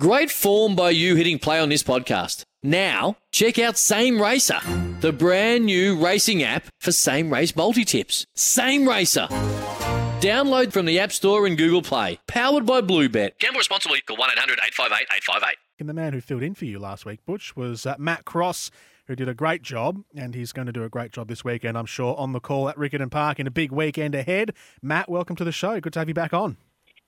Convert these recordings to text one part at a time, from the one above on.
Great form by you hitting play on this podcast. Now, check out Same Racer, the brand new racing app for same race multi tips. Same Racer. Download from the App Store and Google Play. Powered by Bluebet. Gamble responsibly. Call 1 800 858 858. And the man who filled in for you last week, Butch, was uh, Matt Cross, who did a great job, and he's going to do a great job this weekend, I'm sure, on the call at Riccarton Park in a big weekend ahead. Matt, welcome to the show. Good to have you back on.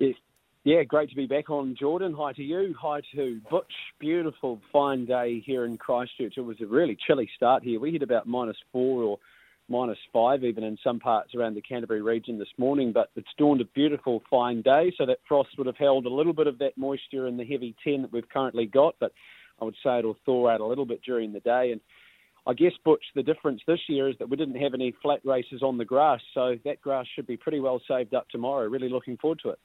Yes. Yeah, great to be back on, Jordan. Hi to you. Hi to Butch. Beautiful, fine day here in Christchurch. It was a really chilly start here. We hit about minus four or minus five, even in some parts around the Canterbury region this morning. But it's dawned a beautiful, fine day, so that frost would have held a little bit of that moisture in the heavy 10 that we've currently got. But I would say it'll thaw out a little bit during the day. And I guess, Butch, the difference this year is that we didn't have any flat races on the grass, so that grass should be pretty well saved up tomorrow. Really looking forward to it.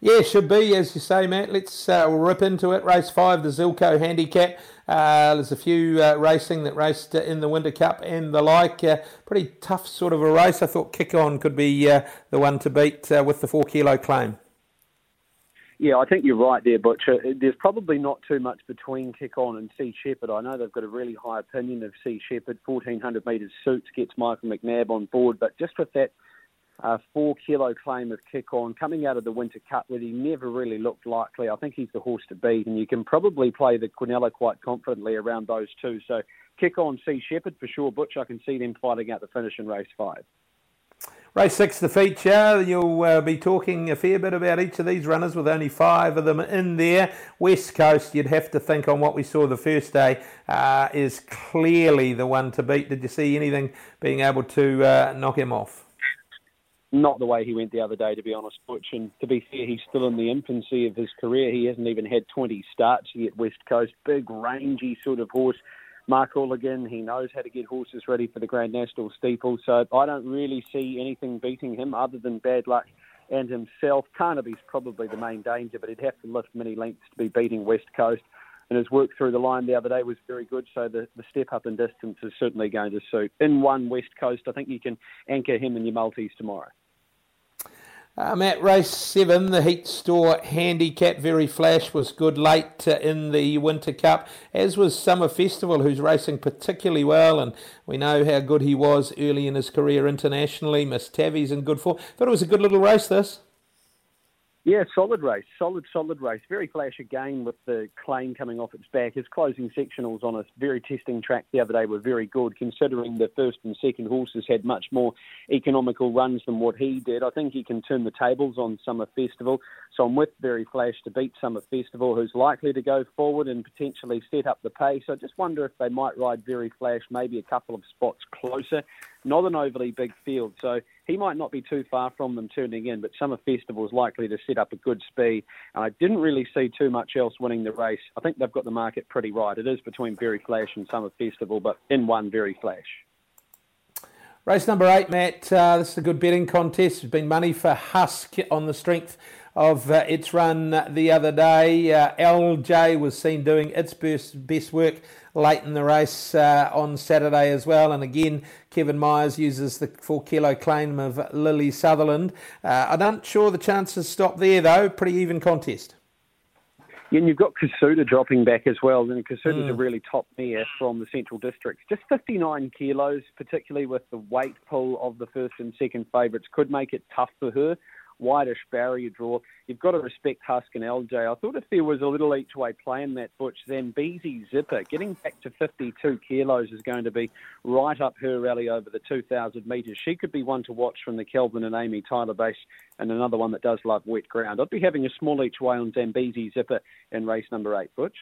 Yeah, should be, as you say, Matt. Let's uh, rip into it. Race five, the Zilco Handicap. Uh, there's a few uh, racing that raced uh, in the Winter Cup and the like. Uh, pretty tough sort of a race. I thought Kick On could be uh, the one to beat with the four kilo claim. Yeah, I think you're right there, Butch. Uh, There's probably not too much between Kick On and Sea Shepherd. I know they've got a really high opinion of Sea Shepherd. 1400 metres suits gets Michael McNab on board, but just with that uh, four kilo claim of Kick On coming out of the Winter Cup, where he never really looked likely, I think he's the horse to beat, and you can probably play the Quinella quite confidently around those two. So Kick On, Sea Shepherd for sure, Butch. I can see them fighting out the finish in race five. Race six, the feature. You'll uh, be talking a fair bit about each of these runners with only five of them in there. West Coast, you'd have to think on what we saw the first day, uh, is clearly the one to beat. Did you see anything being able to uh, knock him off? Not the way he went the other day, to be honest, Butch. And to be fair, he's still in the infancy of his career. He hasn't even had 20 starts yet, West Coast. Big, rangy sort of horse. Mark Oulaghan, he knows how to get horses ready for the Grand National Steeple. So I don't really see anything beating him other than bad luck and himself. Carnaby's probably the main danger, but he'd have to lift many lengths to be beating West Coast. And his work through the line the other day was very good, so the, the step up in distance is certainly going to suit. In one West Coast, I think you can anchor him in your multis tomorrow. Um, at race seven, the Heat Store Handicap Very Flash was good late uh, in the Winter Cup, as was Summer Festival, who's racing particularly well, and we know how good he was early in his career internationally. Miss Tavi's in good form. Thought it was a good little race. This. Yeah, solid race, solid, solid race. Very flash again with the claim coming off its back. His closing sectionals on a very testing track the other day were very good, considering the first and second horses had much more economical runs than what he did. I think he can turn the tables on Summer Festival. So I'm with Very Flash to beat Summer Festival, who's likely to go forward and potentially set up the pace. I just wonder if they might ride Very Flash maybe a couple of spots closer. Not an overly big field, so he might not be too far from them turning in, but Summer Festival is likely to set up a good speed. And I didn't really see too much else winning the race. I think they've got the market pretty right. It is between Very Flash and Summer Festival, but in one Very Flash. Race number eight, Matt. Uh, this is a good betting contest. There's been money for Husk on the strength of uh, its run the other day. Uh, LJ was seen doing its best, best work late in the race uh, on Saturday as well. And again, Kevin Myers uses the four kilo claim of Lily Sutherland. Uh, I'm not sure the chances stop there though. Pretty even contest. Yeah, and you've got Kasuda dropping back as well. And Kasuda's mm. a really top mare from the Central District. Just 59 kilos, particularly with the weight pull of the first and second favourites, could make it tough for her whitish barrier draw. You've got to respect Husk and LJ. I thought if there was a little each way play in that butch, then Beezy Zipper getting back to 52 kilos is going to be right up her alley over the 2,000 metres. She could be one to watch from the Kelvin and Amy Tyler base and another one that does love wet ground. I'd be having a small each way on Zambezi Zipper in race number eight, Butch.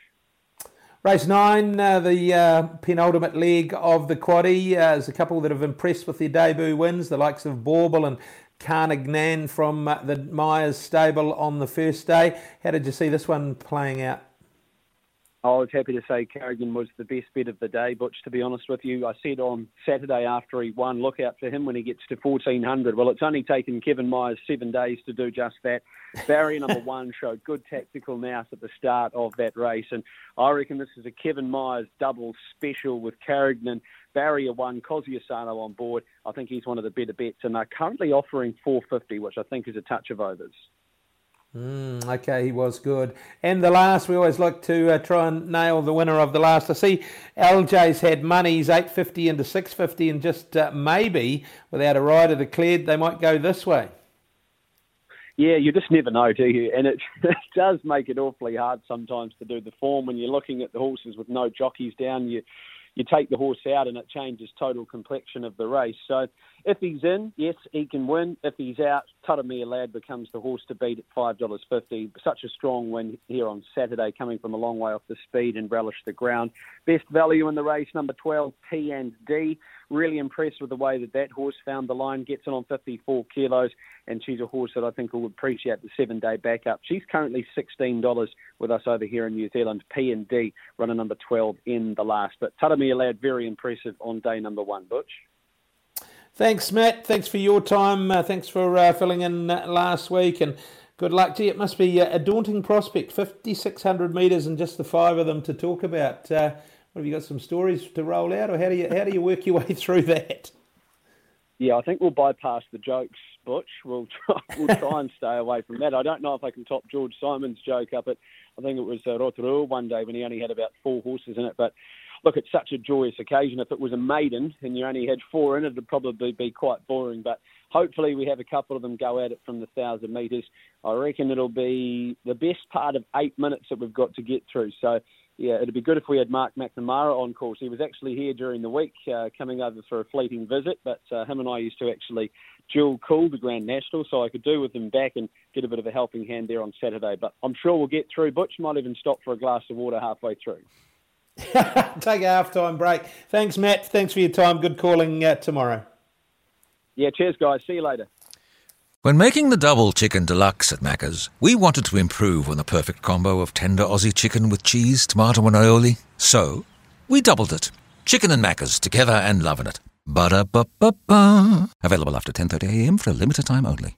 Race nine, uh, the uh, penultimate leg of the quaddy. Uh, there's a couple that have impressed with their debut wins, the likes of Bauble and Carnagnan from uh, the Myers stable on the first day. How did you see this one playing out? I was happy to say Carrigan was the best bet of the day, Butch, to be honest with you. I said on Saturday after he won, look out for him when he gets to 1400. Well, it's only taken Kevin Myers seven days to do just that. Barrier number one showed good tactical nous at the start of that race, and I reckon this is a Kevin Myers double special with Carrigan Barrier one, Kozzi Asano on board. I think he's one of the better bets, and they're currently offering 450, which I think is a touch of overs. Mm, okay, he was good. And the last, we always like to uh, try and nail the winner of the last. I see LJ's had money. 850 into 650, and just uh, maybe without a rider declared, they might go this way. Yeah, you just never know, do you? And it, it does make it awfully hard sometimes to do the form when you're looking at the horses with no jockeys down. You you take the horse out and it changes total complexion of the race. So if he's in, yes, he can win. If he's out, Taramia Lad becomes the horse to beat at $5.50. Such a strong win here on Saturday, coming from a long way off the speed and relish the ground. Best value in the race, number 12, P and D. Really impressed with the way that that horse found the line, gets it on 54 kilos, and she's a horse that I think will appreciate the seven day backup. She's currently $16 with us over here in New Zealand. P and D, runner number 12 in the last. But Taramia Lad, very impressive on day number one, Butch. Thanks, Matt. Thanks for your time. Uh, thanks for uh, filling in uh, last week, and good luck to you. It must be a daunting prospect. Fifty-six hundred metres and just the five of them to talk about. Uh, what have you got? Some stories to roll out, or how do you how do you work your way through that? Yeah, I think we'll bypass the jokes, Butch. We'll try, we'll try and stay away from that. I don't know if I can top George Simon's joke up at, I think it was uh, Rotorua one day when he only had about four horses in it. But look, it's such a joyous occasion. If it was a maiden and you only had four in it, it'd probably be quite boring. But hopefully, we have a couple of them go at it from the thousand metres. I reckon it'll be the best part of eight minutes that we've got to get through. So. Yeah, it'd be good if we had Mark McNamara on course. He was actually here during the week, uh, coming over for a fleeting visit, but uh, him and I used to actually dual call the Grand National, so I could do with him back and get a bit of a helping hand there on Saturday. But I'm sure we'll get through. Butch might even stop for a glass of water halfway through. Take a half time break. Thanks, Matt. Thanks for your time. Good calling uh, tomorrow. Yeah, cheers, guys. See you later. When making the double chicken deluxe at Macca's, we wanted to improve on the perfect combo of tender Aussie chicken with cheese, tomato, and aioli. So, we doubled it. Chicken and Macca's together and loving it. Ba-da-ba-ba-ba. Available after 10.30am for a limited time only.